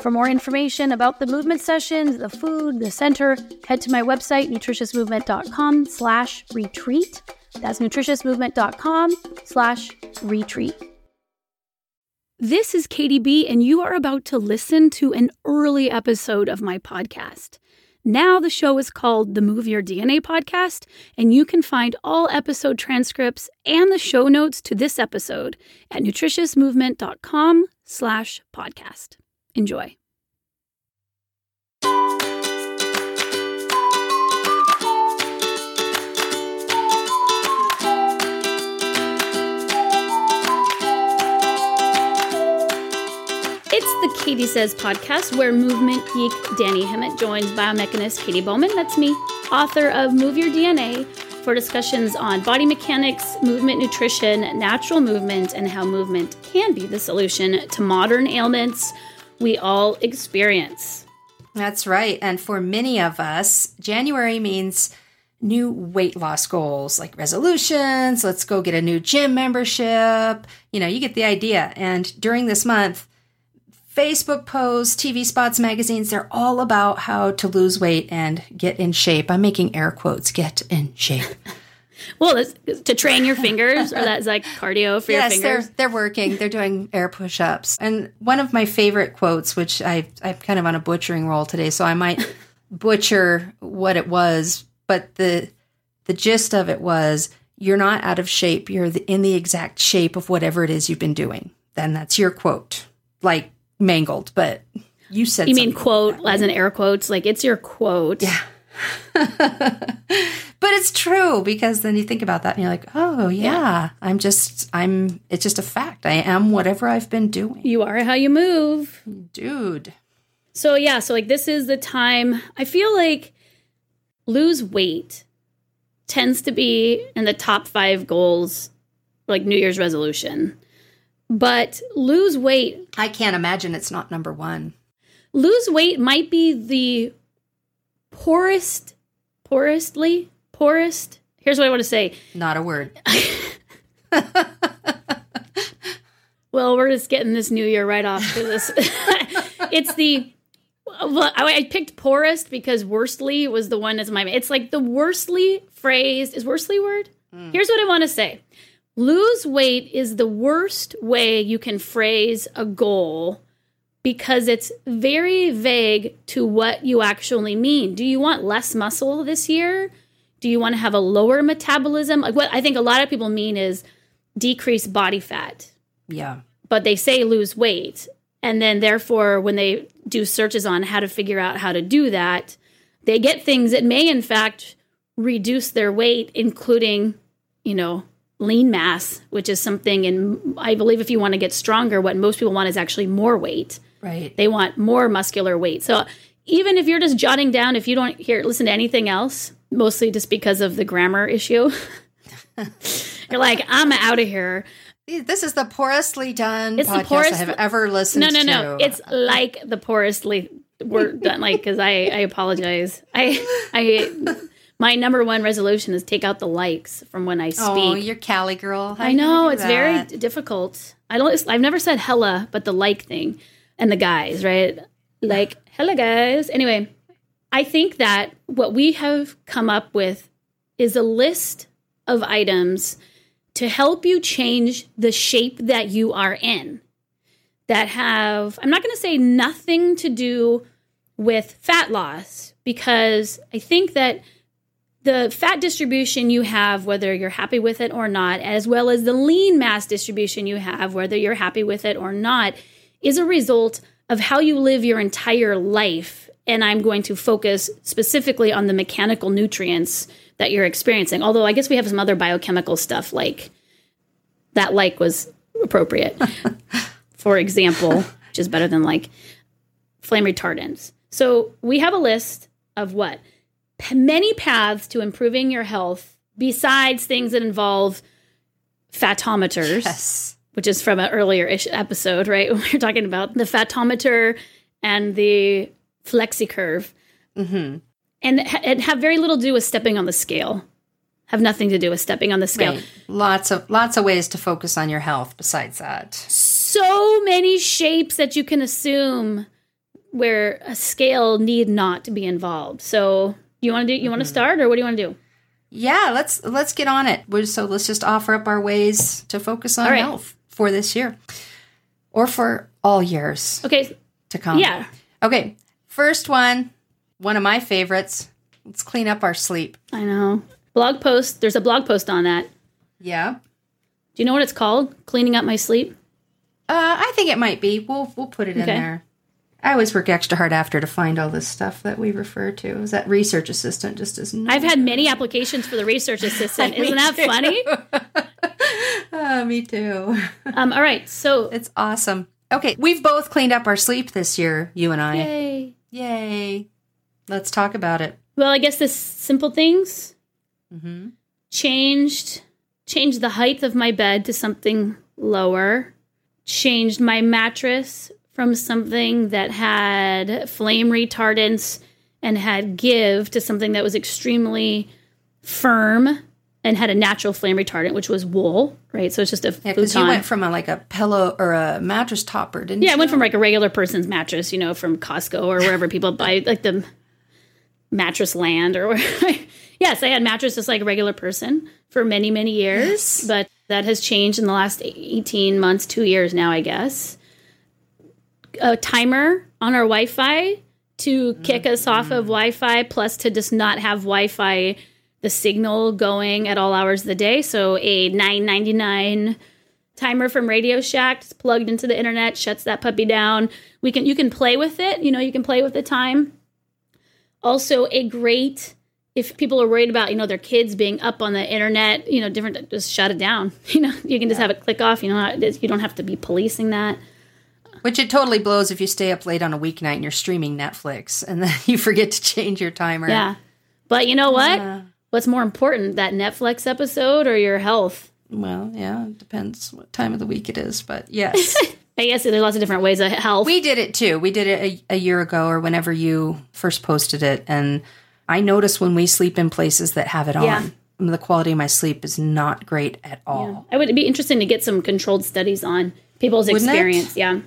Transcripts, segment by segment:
For more information about the movement sessions, the food, the center, head to my website, nutritiousmovement.com slash retreat. That's nutritiousmovement.com slash retreat. This is Katy B, and you are about to listen to an early episode of my podcast. Now the show is called the Move Your DNA podcast, and you can find all episode transcripts and the show notes to this episode at nutritiousmovement.com slash podcast. Enjoy. It's the Katy Says podcast where movement geek Dani Hemmat joins biomechanist Katy Bowman, that's me, author of Move Your DNA, for discussions on body mechanics, movement nutrition, natural movement, and how movement can be the solution to modern ailments we all experience. That's right. And for many of us, January means new weight loss goals like resolutions. Let's go get a new gym membership. You know, you get the idea. And during this month, Facebook posts, TV spots, magazines, they're all about how to lose weight and get in shape. I'm making air quotes, get in shape. well, to train your fingers, or that's like cardio for yes, your fingers. They're, they're working. They're doing air push ups. And one of my favorite quotes, which I, I'm kind of on a butchering roll today, so I might butcher what it was, but the, the gist of it was you're not out of shape. You're in the exact shape of whatever it is you've been doing. Then that's your quote. Like, mangled, but you said you mean quote like as in air quotes, like it's your quote. Yeah. but it's true because then you think about that and you're like, oh yeah, yeah, I'm just I'm it's just a fact. I am whatever I've been doing. You are how you move. Dude. So yeah, so like this is the time I feel like lose weight tends to be in the top five goals like New Year's resolution. But lose weight. I can't imagine it's not number one. Lose weight might be the poorest, poorestly, poorest. Here's what I want to say. Not a word. well, we're just getting this new year right off to this. it's the well, I picked poorest because worstly was the one that's my. It's like the worstly phrase is worstly word. Mm. Here's what I want to say: Lose weight is the worst way you can phrase a goal because it's very vague to what you actually mean. Do you want less muscle this year? Do you want to have a lower metabolism? Like what I think a lot of people mean is decrease body fat. Yeah. But they say lose weight. And then therefore when they do searches on how to figure out how to do that, they get things that may in fact reduce their weight including, you know, lean mass, which is something, and I believe if you want to get stronger, what most people want is actually more weight. Right. They want more muscular weight. So even if you're just jotting down, if you don't hear listen to anything else, mostly just because of the grammar issue, you're like, I'm out of here. This is the poorestly done it's podcast the poorest, I have ever listened no, no. No, no, no. It's like the poorestly word done. Like, because I, I apologize. I, I my number one resolution is take out the likes from when I oh, speak. Oh, you're Cali girl. How I know it's very that? d- difficult. I don't. I've never said hella, but the like thing and the guys, right? Like hella guys. Anyway, I think that what we have come up with is a list of items to help you change the shape that you are in. That have I'm not going to say nothing to do with fat loss because I think that the fat distribution you have, whether you're happy with it or not, as well as the lean mass distribution you have, whether you're happy with it or not, is a result of how you live your entire life. And I'm going to focus specifically on the mechanical nutrients that you're experiencing. Although I guess we have some other biochemical stuff like that, like was appropriate. For example, which is better than like flame retardants. So we have a list of what? P- Many paths to improving your health besides things that involve fatometers, Yes. which is from an earlier ish episode, right? We were talking about the fatometer and the flexi curve. Mm-hmm. And it have very little to do with stepping on the scale. Have nothing to do with stepping on the scale. Right. Lots of lots of ways to focus on your health besides that. so many shapes that you can assume where a scale need not be involved. So you want to do you want to start or what do you want to do? Yeah, let's let's get on it. So let's just offer up our ways to focus on right. health for this year, or for all years Okay, to come. yeah. Okay. First one, one of my favorites. Let's clean up our sleep. I know. Blog post, there's a blog post on that. Yeah. Do you know what it's called? Cleaning up my sleep? Uh, I think it might be. We'll we'll put it in there. I always work extra hard after to find all this stuff that we refer to. Is that research assistant just as I've had many applications for the research assistant. Isn't that too. funny? Uh, me too. Um, all right, so It's awesome. Okay, we've both cleaned up our sleep this year, you and I. yay. Yay. Let's talk about it. Well, I guess this simple things Mm-hmm. changed changed the height of my bed to something lower. Changed my mattress from something that had flame retardants and had give to something that was extremely firm and had a natural flame retardant, which was wool, right? So it's just a Yeah, because you went from a, like a pillow or a mattress topper, didn't Yeah, you? I went from like a regular person's mattress, you know, from Costco or wherever people buy like the mattress land or where. yes, I had mattress just like a regular person for many, many years, Yes. but that has changed in the last 18 months, two years now, I guess. A timer on our Wi Fi to kick mm. us off of Wi Fi, plus to just not have Wi Fi, the signal going at all hours of the day. So a 999 timer from Radio Shack it's plugged into the internet, shuts that puppy down. We can you can play with it, you know, you can play with the time. Also a great if people are worried about, you know, their kids being up on the internet, you know, different just shut it down. You know, you can just have it click off, you know, you don't have to be policing that. Which it totally blows if you stay up late on a weeknight and you're streaming Netflix and then you forget to change your timer. Yeah. But you know what? Yeah. What's more important, that Netflix episode or your health? Well, yeah, it depends what time of the week it is, but yes. I guess there's lots of different ways of health. we did it too. We did it a, a year ago or whenever you first posted it. And I notice when we sleep in places that have it Yeah. on, the quality of my sleep is not great at all. I would be interesting to get some controlled studies on people's Wouldn't it? experience. Yeah.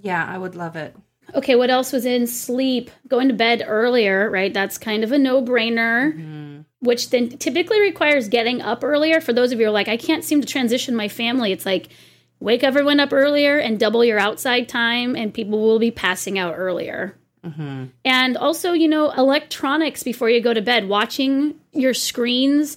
Yeah, I would love it. Okay, what else was in sleep? Going to bed earlier, right? That's kind of a no brainer, mm-hmm. which then typically requires getting up earlier. For those of you who are like, I can't seem to transition my family, it's like wake everyone up earlier and double your outside time, and people will be passing out earlier. Mm-hmm. And also, you know, electronics before you go to bed, watching your screens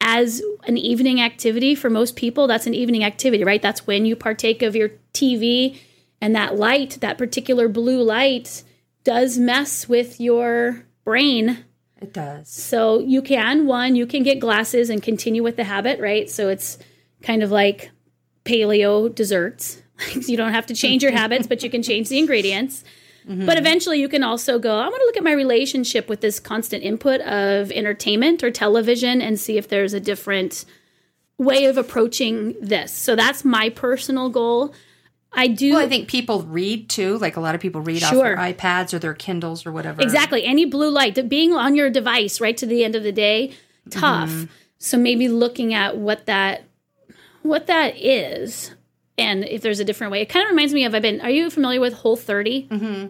as an evening activity for most people, that's an evening activity, right? That's when you partake of your TV and that light, that particular blue light, does mess with your brain. It does. So you can, one, you can get glasses and continue with the habit, right? So it's kind of like paleo desserts. you don't have to change your habits, but you can change the ingredients. Mm-hmm. But eventually you can also go, I want to look at my relationship with this constant input of entertainment or television and see if there's a different way of approaching this. So that's my personal goal. I do. Well, I think people read too. Like a lot of people read off their iPads or their Kindles or whatever. Exactly. Any blue light, being on your device right to the end of the day, tough. Mm-hmm. So maybe looking at what that what that is and if there's a different way. It kind of reminds me of I've been are you familiar with Whole 30? Mm-hmm.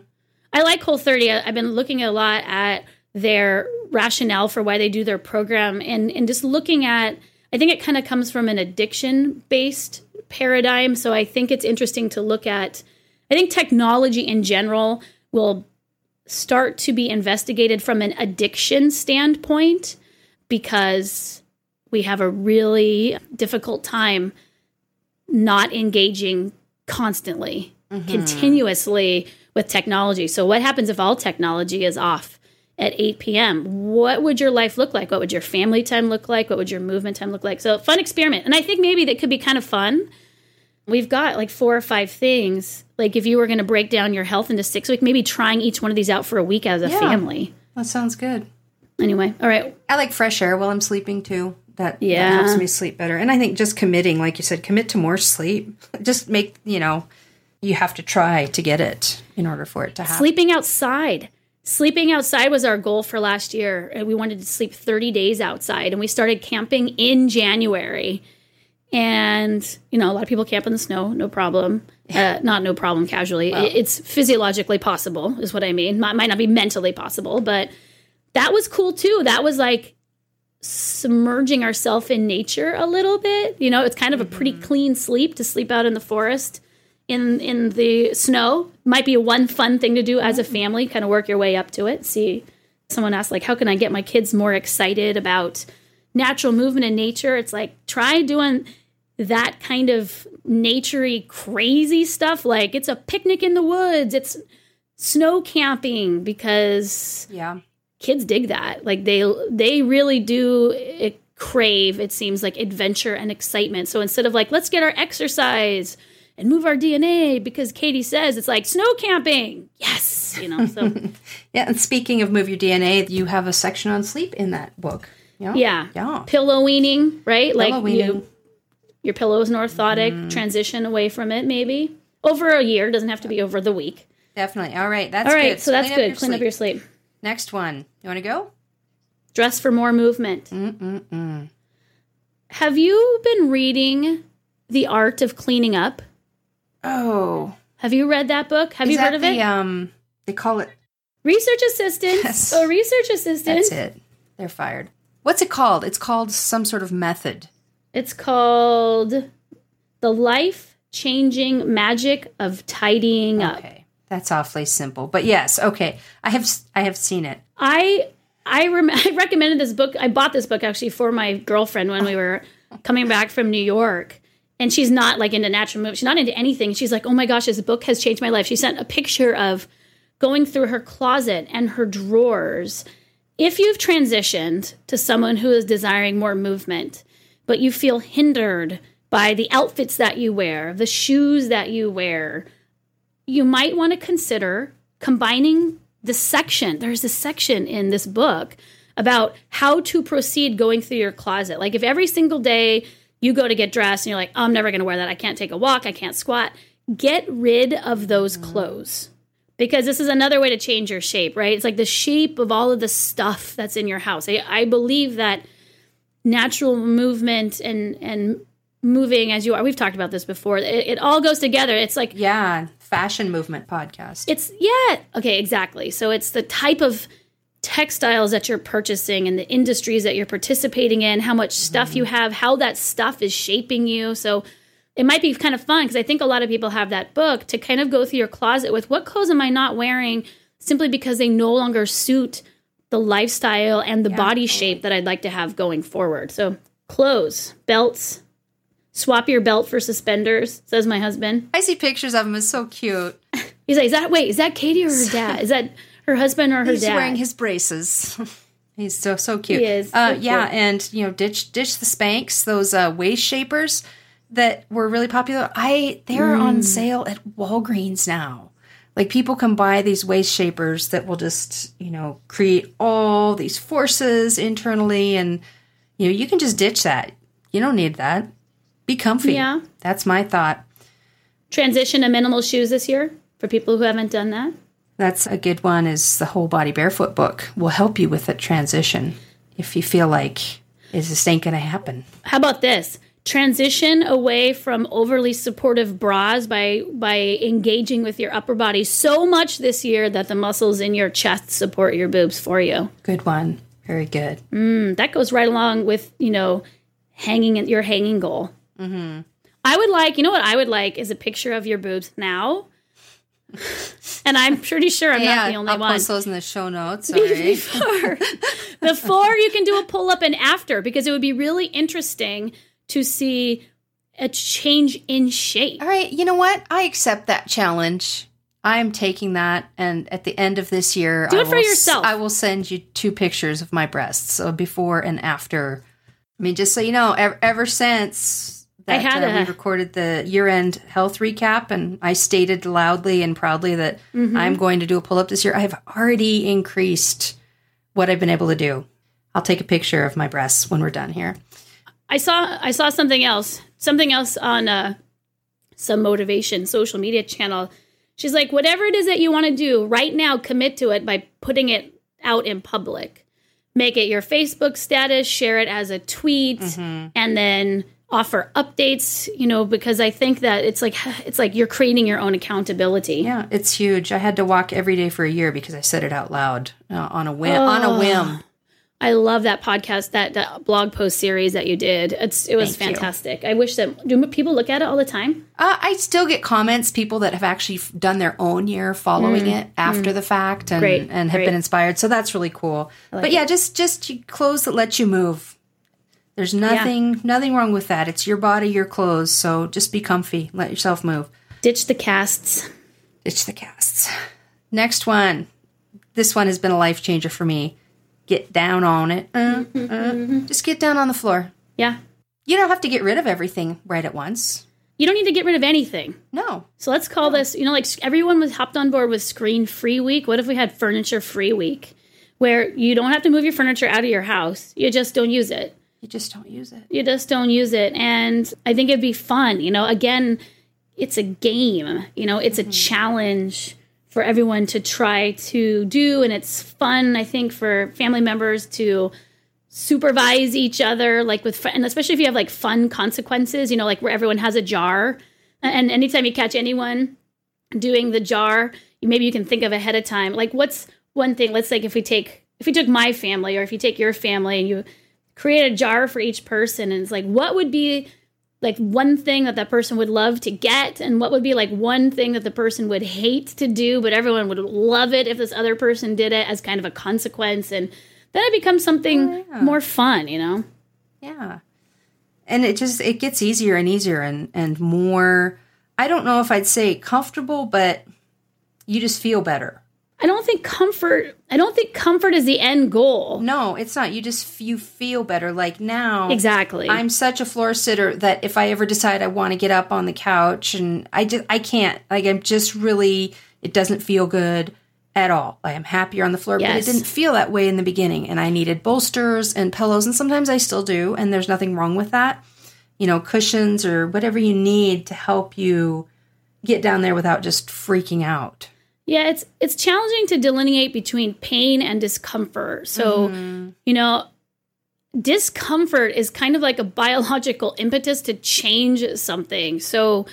I like Whole 30. I've been looking a lot at their rationale for why they do their program and and just looking at I think it kind of comes from an addiction based paradigm. So I think it's interesting to look at I think technology in general will start to be investigated from an addiction standpoint because we have a really difficult time not engaging constantly, mm-hmm. continuously with technology. So, what happens if all technology is off at 8 p.m.? What would your life look like? What would your family time look like? What would your movement time look like? So, fun experiment. And I think maybe that could be kind of fun. We've got like four or five things. Like, if you were going to break down your health into six weeks, maybe trying each one of these out for a week as a Yeah. family. That sounds good. Anyway, all right. I like fresh air while I'm sleeping too. That, that Yeah. helps me sleep better. And I think just committing, like you said, commit to more sleep. Just make, you know, you have to try to get it in order for it to happen. Sleeping outside. Sleeping outside was our goal for last year. We wanted to sleep 30 days outside, and we started camping in January. And, you know, a lot of people camp in the snow, no problem. Uh, not no problem casually. It- it's physiologically possible, is what I mean. Might, might not be mentally possible, but that was cool too. That was like submerging ourselves in nature a little bit. You know, it's kind of a pretty clean sleep to sleep out in the forest in in the snow. Might be one fun thing to do as a family, kind of work your way up to it. See someone asked like how can I get my kids more excited about natural movement in nature? It's like try doing that kind of naturey crazy stuff like it's a picnic in the woods, it's snow camping because yeah. kids dig that like they they really do eh, crave it seems like adventure and excitement so instead of like let's get our exercise and move our dna because katy says it's like snow camping yes you know so Yeah. And speaking of Move Your DNA, you have a section on sleep in that book. Yeah. yeah Yeah. pillow weaning right like Pillow you, your pillow is an orthotic mm. transition away from it maybe over a year doesn't have to be over the week Definitely. All right. That's all right good. so that's Clean up good your clean up your sleep Next one. You want to go? dress for more movement Mm-mm-mm. have you been reading the art of cleaning up Oh. Have you read that book? Have Is you heard of the, it? Um, they call it. research assistant. Yes. A research assistant. That's it. They're fired. What's it called? It's called some sort of method. It's called The Life Changing Magic of Tidying Up. Okay. That's awfully simple. But yes, okay. I have I have seen it. I I, rem- I recommended this book. I bought this book actually for my girlfriend when we were coming back from New York. And she's not like into natural movement. She's not into anything. She's like, oh my gosh, this book has changed my life. She sent a picture of going through her closet and her drawers. If you've transitioned to someone who is desiring more movement, but you feel hindered by the outfits that you wear, the shoes that you wear, you might want to consider combining the section. There's a section in this book about how to proceed going through your closet. Like if every single day you go to get dressed and you're like, oh, I'm never going to wear that. I can't take a walk. I can't squat. Get rid of those mm. clothes because this is another way to change your shape, right? It's like the shape of all of the stuff that's in your house. I, I believe that natural movement and and moving as you are. We've talked about this before. It, it all goes together. It's like Yeah, fashion movement podcast. it's yeah okay exactly. So it's the type of textiles that you're purchasing and the industries that you're participating in, how much stuff you mm-hmm. have, how that stuff is shaping you. So it might be kind of fun because I think a lot of people have that book to kind of go through your closet with what clothes am I not wearing simply because they no longer suit the lifestyle and the body shape that I'd like to have going forward. So clothes, belts, swap your belt for suspenders, says my husband. I see pictures of him. It's so cute. He's like, is that wait, is that Katy or her dad? Is that her husband or her He's dad? wearing his braces. He's so so cute. He is, Uh, so yeah, cute. and you know, ditch ditch the Spanx, those uh, waist shapers that were really popular. I they're Mm. on sale at Walgreens now. Like people can buy these waist shapers that will just you know create all these forces internally, and you know you can just ditch that. You don't need that. Be comfy. Yeah. that's my thought. transition to minimal shoes this year for people who haven't done that? That's a good one. Is the whole body barefoot book will help you with that transition if you feel like is this ain't gonna happen. How about this? Transition away from overly supportive bras by by engaging with your upper body so much this year that the muscles in your chest support your boobs for you. Good one. Very good. Mm, that goes right along with you know hanging at your hanging goal. Mm-hmm. I would like, you know what I would like is a picture of your boobs now. and I'm pretty sure I'm yeah, not the only I'll one. post those in the show notes. Before, before you can do a pull up and after, because it would be really interesting to see a change in shape. All right, you know what? I accept that challenge. I'm taking that, and at the end of this year, Do I it for will s- yourself. I will send you two pictures of my breasts, so before and after. I mean, just so you know, ever, ever since I had uh, we recorded the year-end health recap, and I stated loudly and proudly that Mm-hmm. I'm going to do a pull-up this year. I have already increased what I've been able to do. I'll take a picture of my breasts when we're done here. I saw I saw something else, something else on uh, some motivation social media channel. She's like, whatever it is that you want to do right now, commit to it by putting it out in public. Make it your Facebook status, share it as a tweet, and then offer updates. You know, because I think that it's like it's like you're creating your own accountability. Yeah, it's huge. I had to walk every day for a year because I said it out loud uh, on a whim. On a whim. I love that podcast, that, that blog post series that you did. It's it was Thank you. fantastic. I wish that do people look at it all the time? Uh, I still get comments, people that have actually done their own year following it after the fact and, Mm. Great, and have great. been inspired. So that's really cool. but yeah, just just you- clothes that let you move. There's nothing nothing wrong with that. It's your body, your clothes. So just be comfy. Let yourself move. Ditch the casts. Ditch the casts. Next one. This one has been a life changer for me. Get down on it. Uh, uh, just get down on the floor. Yeah. You don't have to get rid of everything right at once. You don't need to get rid of anything. No. So let's call this, you know, like everyone was hopped on board with screen free week. What if we had furniture free week where you don't have to move your furniture out of your house? You just don't use it. You just don't use it. You just don't use it. And I think it'd be fun. You know, again, it's a game, you know, it's a mm-hmm. challenge for everyone to try to do. And it's fun, I think, for family members to supervise each other, like with, and especially if you have like fun consequences, you know, like where everyone has a jar. And anytime you catch anyone doing the jar, maybe you can think of ahead of time, like what's one thing, let's say if we take, if we took my family or if you take your family and you create a jar for each person. And it's like what would be like one thing that that person would love to get? And what would be like one thing that the person would hate to do but everyone would love it if this other person did it as kind of a consequence? And then it becomes something oh, more fun you know? Yeah. And it just it gets easier and easier and and more I don't know if I'd say comfortable, but you just feel better. I don't think comfort i don't think comfort is the end goal No, it's not. You just you feel better. Like now exactly I'm such a floor sitter that if I ever decide I want to get up on the couch and I just I can't. Like I'm just really it doesn't feel good at all. I am happier on the floor, Yes. but it didn't feel that way in the beginning and I needed bolsters and pillows and sometimes I still do and there's nothing wrong with that. You know, cushions or whatever you need to help you get down there without just freaking out. Yeah, it's it's challenging to delineate between pain and discomfort. So, you know, discomfort is kind of like a biological impetus to change something. So,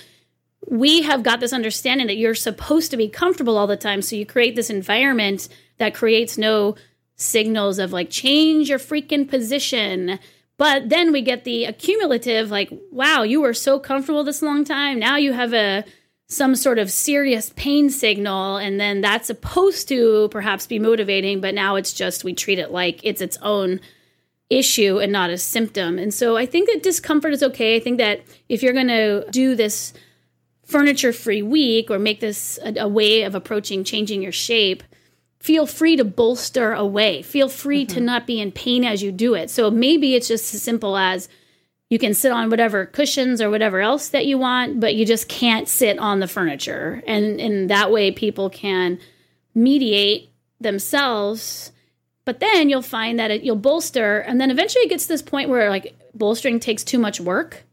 we have got this understanding that you're supposed to be comfortable all the time. So, you create this environment that creates no signals of like change your freaking position. But then we get the accumulative like, wow, you were so comfortable this long time. Now you have a some sort of serious pain signal and then that's supposed to perhaps be motivating but now it's just we treat it like it's its own issue and not a symptom. And so i think that discomfort is okay. I think that if you're going to do this furniture free week or make this a, a way of approaching changing your shape feel free to bolster away. Feel free to mm-hmm. not be in pain as you do it. So maybe it's just as simple as you can sit on whatever cushions or whatever else that you want, but you just can't sit on the furniture. And in that way, people can mediate themselves. But then you'll find that it, you'll bolster, and then eventually it gets to this point where like bolstering takes too much work.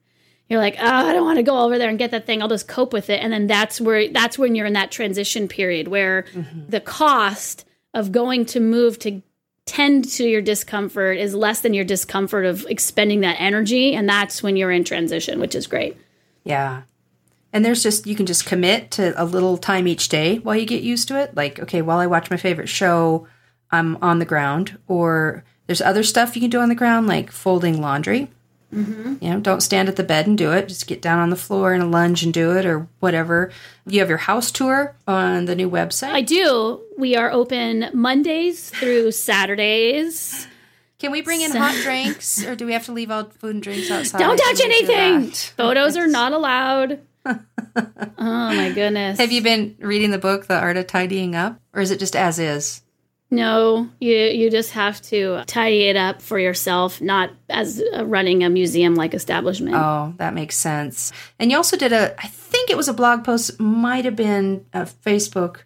you're like, oh, I don't want to go over there and get that thing. I'll just cope with it. And then that's where that's when you're in that transition period where mm-hmm. the cost of going to move to tend to your discomfort is less than your discomfort of expending that energy. And that's when you're in transition, which is great. Yeah. And there's just, you can just commit to a little time each day while you get used to it. Like, okay, while I watch my favorite show, I'm on the ground. Or there's other stuff you can do on the ground, like folding laundry. Mm-hmm. You know, don't stand at the bed and do it. Just get down on the floor in a lunge and do it, or whatever. You have your house tour on the new website. I do. We are open Mondays through Saturdays. Can we bring in so- hot drinks, or do we have to leave all food and drinks outside? Don't touch anything. Photos are not allowed. oh my goodness! Have you been reading the book, The Art of Tidying Up, or is it just as is? No, you you just have to tidy it up for yourself, not as a, running a museum like establishment. Oh, that makes sense. And you also did a, I think it was a blog post, might have been a Facebook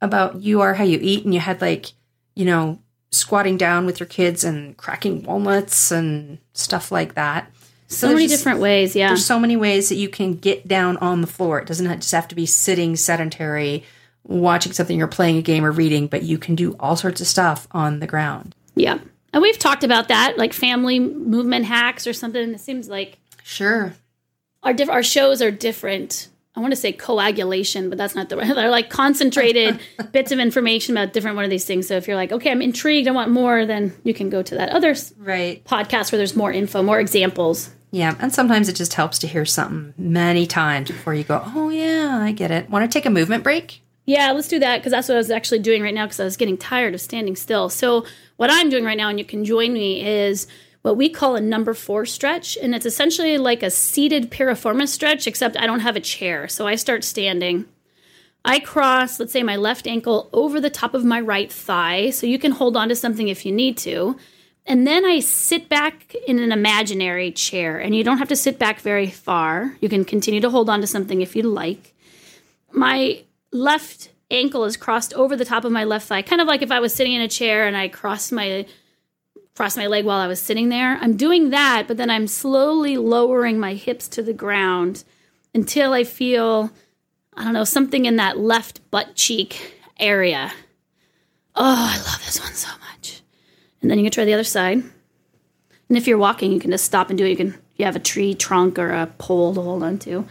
about you are how you eat, and you had like, you know, squatting down with your kids and cracking walnuts and stuff like that. So, so many just, different ways, yeah. There's so many ways that you can get down on the floor. It doesn't just have to be sitting sedentary watching something or playing a game or reading, but you can do all sorts of stuff on the ground. Yeah. And we've talked about that, like family movement hacks or something. It seems like sure our diff- our shows are different. I want to say coagulation, but that's not the right. They're like concentrated bits of information about different one of these things. So if you're like, okay, I'm intrigued, I want more, then you can go to that other right podcast where there's more info, more examples. Yeah, and sometimes it just helps to hear something many times before you go, oh yeah, I get it. Want to take a movement break? Yeah, let's do that because that's what I was actually doing right now because I was getting tired of standing still. So, what I'm doing right now, and you can join me, is what we call a number four stretch. And it's essentially like a seated piriformis stretch, except I don't have a chair. So, I start standing. I cross, let's say, my left ankle over the top of my right thigh. So, you can hold on to something if you need to. And then I sit back in an imaginary chair. And you don't have to sit back very far. You can continue to hold on to something if you'd like. My left ankle is crossed over the top of my left thigh, kind of like if I was sitting in a chair and I crossed my crossed my leg while I was sitting there. I'm doing that, but then I'm slowly lowering my hips to the ground until I feel I don't know, something in that left butt cheek area. Oh, I love this one so much. And then you can try the other side. And if you're walking, you can just stop and do it. You can you have a tree trunk or a pole to hold on to.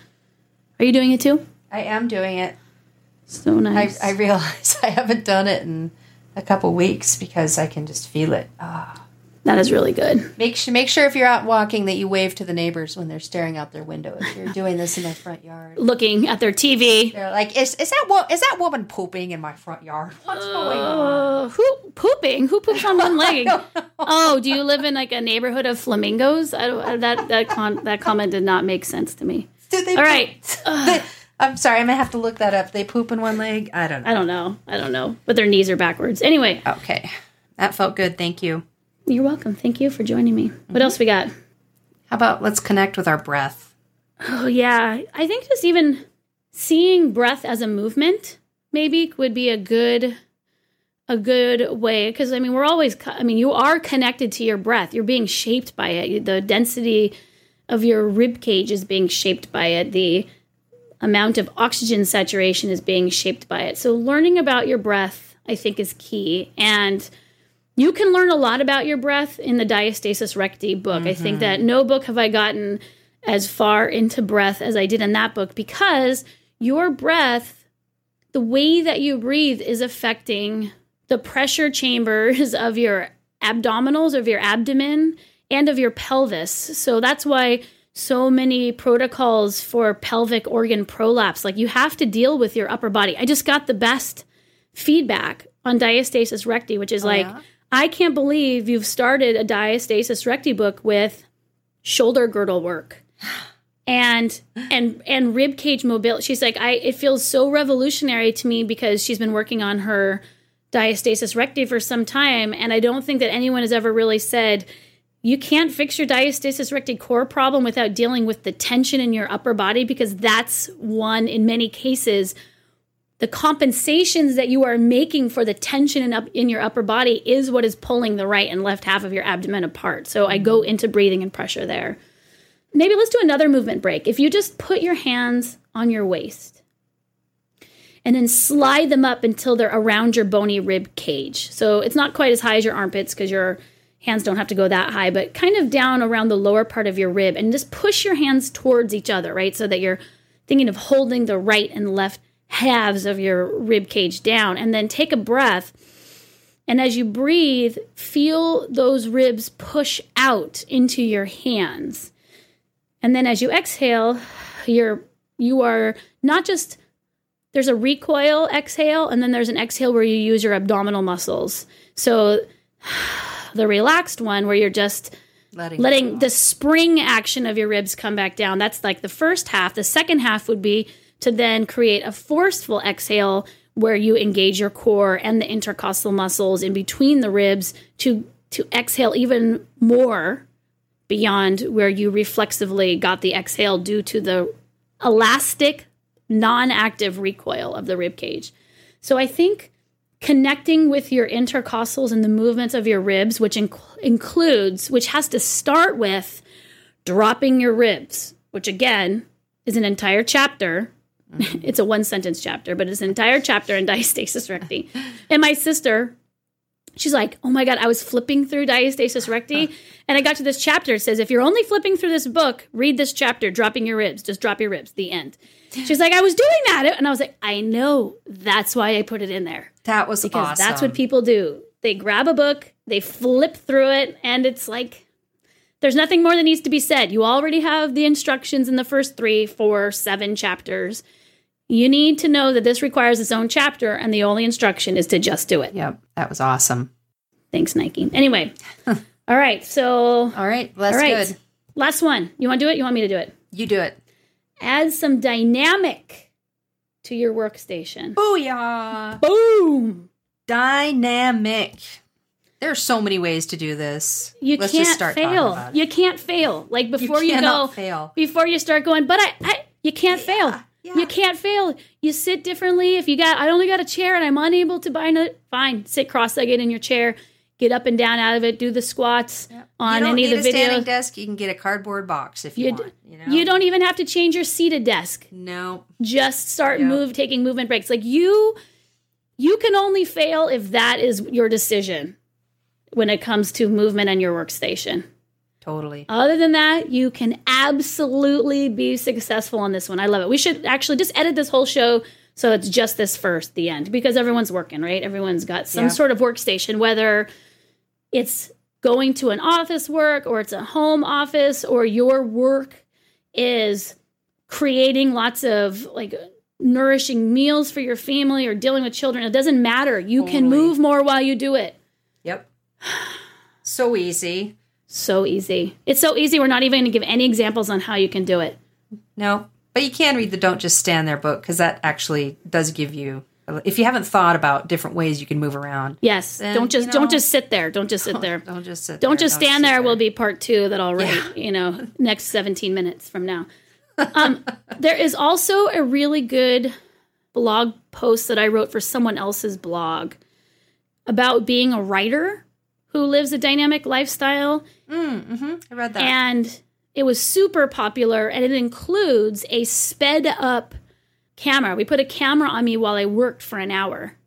Are you doing it too? I am doing it. So nice. I, I realize I haven't done it in a couple weeks because I can just feel it. Ah. That is really good. Make sure, make sure if you're out walking that you wave to the neighbors when they're staring out their window. If you're doing this in their front yard, looking at their TV, they're like, "Is is that wo- is that woman pooping in my front yard? What's uh, going on? Who pooping? Who poops on one leg? oh, do you live in like a neighborhood of flamingos? I don't, that that con- that comment did not make sense to me. All poop? right. I'm sorry, I'm gonna have to look that up. They poop in one leg. I don't know. I don't know. I don't know. But their knees are backwards. Anyway. Okay. That felt good. Thank you. You're welcome. Thank you for joining me. Mm-hmm. What else we got? How about let's connect with our breath? Oh yeah. I think just even seeing breath as a movement maybe would be a good a good way because I mean we're always I mean you are connected to your breath. You're being shaped by it. The density of your rib cage is being shaped by it. The amount of oxygen saturation is being shaped by it. So, learning about your breath, I think, is key. And you can learn a lot about your breath in the Diastasis Recti book. Mm-hmm. I think that mm-hmm. no book have I gotten as far into breath as I did in that book because your breath, the way that you breathe, is affecting the pressure chambers of your abdominals, of your abdomen, and of your pelvis. So, that's why so many protocols for pelvic organ prolapse. Like you have to deal with your upper body. I just got the best feedback on diastasis recti, which is oh, like, yeah? I can't believe you've started a diastasis recti book with shoulder girdle work. And and and rib cage mobility. She's like, I it feels so revolutionary to me because she's been working on her diastasis recti for some time, and I don't think that anyone has ever really said you can't fix your diastasis recti core problem without dealing with the tension in your upper body because that's one in many cases the compensations that you are making for the tension in up in your upper body is what is pulling the right and left half of your abdomen apart. So I go into breathing and pressure there. maybe let's do another movement break. If you just put your hands on your waist and then slide them up until they're around your bony rib cage. So it's not quite as high as your armpits because your hands don't have to go that high, but kind of down around the lower part of your rib and just push your hands towards each other, right? So that you're thinking of holding the right and left halves of your rib cage down and then take a breath. And as you breathe, feel those ribs push out into your hands. And then as you exhale, you're you are not just there's a recoil exhale and then there's an exhale where you use your abdominal muscles. So the relaxed one where you're just Letting, letting the spring action of your ribs come back down. That's like the first half. The second half would be to then create a forceful exhale where you engage your core and the intercostal muscles in between the ribs to to exhale even more beyond where you reflexively got the exhale due to the elastic non-active recoil of the rib cage. So I think connecting with your intercostals and the movements of your ribs, which inc- includes, which has to start with dropping your ribs, which again is an entire chapter. Mm-hmm. it's a one sentence chapter, but it's an entire chapter in diastasis recti. and my sister, she's like, oh my God, I was flipping through diastasis recti. and I got to this chapter. It says, if you're only flipping through this book, read this chapter, dropping your ribs. Just drop your ribs, the end. She's like, I was doing that. And I was like, I know. That's why I put it in there. That was because awesome. that's what people do. They grab a book, they flip through it, and it's like there's nothing more that needs to be said. You already have the instructions in the first three, four, seven chapters. You need to know that this requires its own chapter, and the only instruction is to just do it. Yep, that was awesome. Thanks, Nike. Anyway, all right. So, all right, that's all right. good. Last one. You want to do it? You want me to do it? You do it. Add some dynamic to your workstation. Booyah! Boom! Dynamic. There are so many ways to do this. You Let's can't just start fail. You can't fail. Like before you, cannot go, fail. before you start going, but I, I you can't fail. Yeah. You can't fail. You sit differently. If you got, I only got a chair and I'm unable to bind it. Fine, sit cross-legged in your chair. Get up and down out of it. Do the squats on you don't any need of the a standing videos. desk. You can get a cardboard box if you, You, want. You know. you don't even have to change your seated desk. No. Just start Yeah. move, taking movement breaks. Like you, you can only fail if that is your decision when it comes to movement and your workstation. Totally. Other than that, you can absolutely be successful on this one. I love it. We should actually just edit this whole show so it's just this first, the end, because everyone's working, right? Everyone's got some Yeah. sort of workstation, whether it's going to an office work or it's a home office or your work is creating lots of like nourishing meals for your family or dealing with children. It doesn't matter. You can move more while you do it. Yep. So easy. So easy. It's so easy. We're not even going to give any examples on how you can do it. No, but you can read the "Don't Just Stand There" book because that actually does give you. If you haven't thought about different ways you can move around, Yes. Then, don't just you don't just sit there. Don't just sit there. don't just sit. Don't there. just stand sit there. Will be part two that I'll write. Yeah. You know, next seventeen minutes from now. Um, there is also a really good blog post that I wrote for someone else's blog about being a writer who lives a dynamic lifestyle, mm, mm-hmm. I read that. and it was super popular, and it includes a sped up camera. We put a camera on me while I worked for an hour.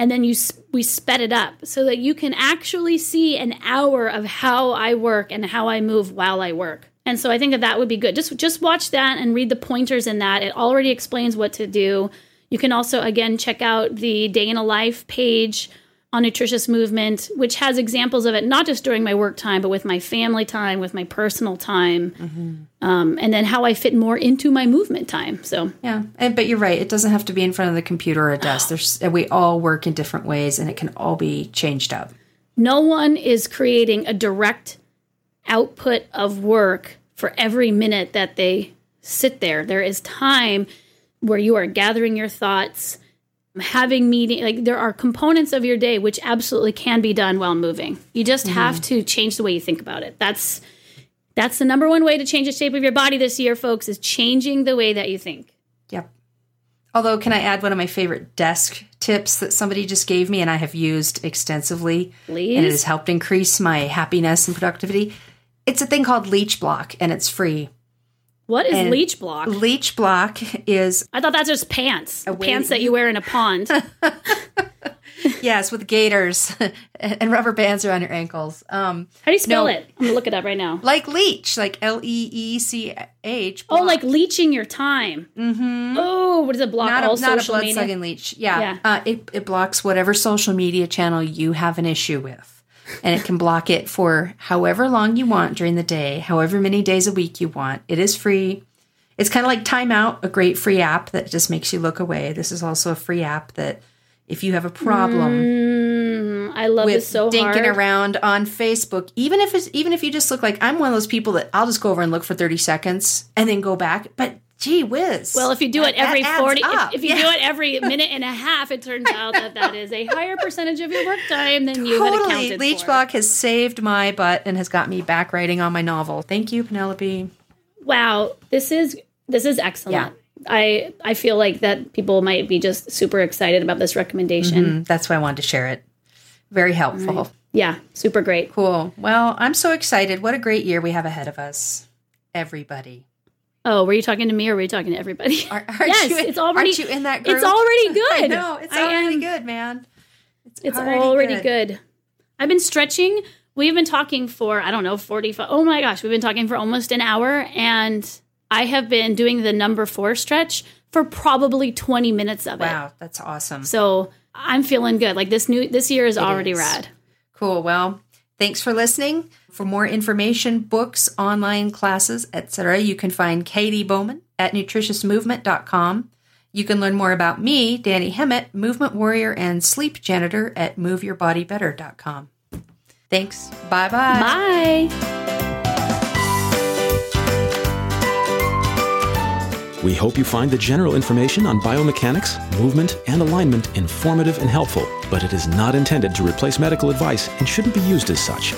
And then you we sped it up so that you can actually see an hour of how I work and how I move while I work. And so I think that that would be good. Just just watch that and read the pointers in that. It already explains what to do. You can also again check out the day in a life page on nutritious movement, which has examples of it not just during my work time, but with my family time, with my personal time, um, and then how I fit more into my movement time. So yeah, and, but you're right. It doesn't have to be in front of the computer or a desk. There's we all work in different ways, and it can all be changed up. no one is creating a direct output of work for every minute that they sit there. There is time where you are gathering your thoughts, having meeting like there are components of your day which absolutely can be done while moving. You just mm-hmm. have to change the way you think about it. That's that's the number one way to change the shape of your body this year, folks, is changing the way that you think. Yep. Although, can I add one of my favorite desk tips that somebody just gave me and I have used extensively? Please. And it has helped increase my happiness and productivity. It's a thing called Leech Block and it's free. What is And leech block? Leech block is I thought that's just pants. pants that you- wear in a pond. yes with gaiters and rubber bands around your ankles. Um, How do you spell No. it? I'm gonna look it up right now. like leech, like L E E C H. Oh, like leeching your time. Mm-hmm. Oh, what does it block? not all a, not a blood media? sucking leech. Yeah, Yeah. Uh, it it blocks whatever social media channel you have an issue with, and it can block it for however long you want during the day, however many days a week you want. It is free. It's kind of like Timeout, a great free app that just makes you look away. This is also a free app that if you have a problem Mm, I love with this so dinking hard. around on Facebook, even if it's even if you just look like I'm one of those people that I'll just go over and look for 30 seconds and then go back. But gee whiz. Well, if you do it that- that every 40, up. if, if you Yeah. do it every minute and a half, it turns out that that is a higher percentage of your work time than you had Totally. accounted Leech for. Block has saved my butt and has got me back writing on my novel. Thank you, Penelope. Wow, this is this is excellent. Yeah. I I feel like that people might be just super excited about this recommendation. Mm, That's why I wanted to share it. Very helpful. Yeah, super great. Cool. Well, I'm so excited. What a great year we have ahead of us. Everybody. Oh, were you talking to me or were you talking to everybody? Are, yes, you, it's already aren't you in that group? It's already good. I know. It's already am- good, man. It's already, good. I've been stretching. We've been talking for, I don't know, 45. Oh my gosh, we've been talking for almost an hour. And I have been doing the number four stretch for probably 20 minutes of it. Wow, that's awesome. So I'm feeling good. Like this new, this year is already is. rad. Cool. Well, thanks for listening. For more information, books, online classes, etc., you can find Katy Bowman at nutritiousmovement.com. You can learn more about me, Dani Hemmat, movement warrior and sleep janitor at moveyourbodybetter.com. Thanks. Bye-bye. Bye. We hope you find the general information on biomechanics, movement, and alignment informative and helpful, but it is not intended to replace medical advice and shouldn't be used as such.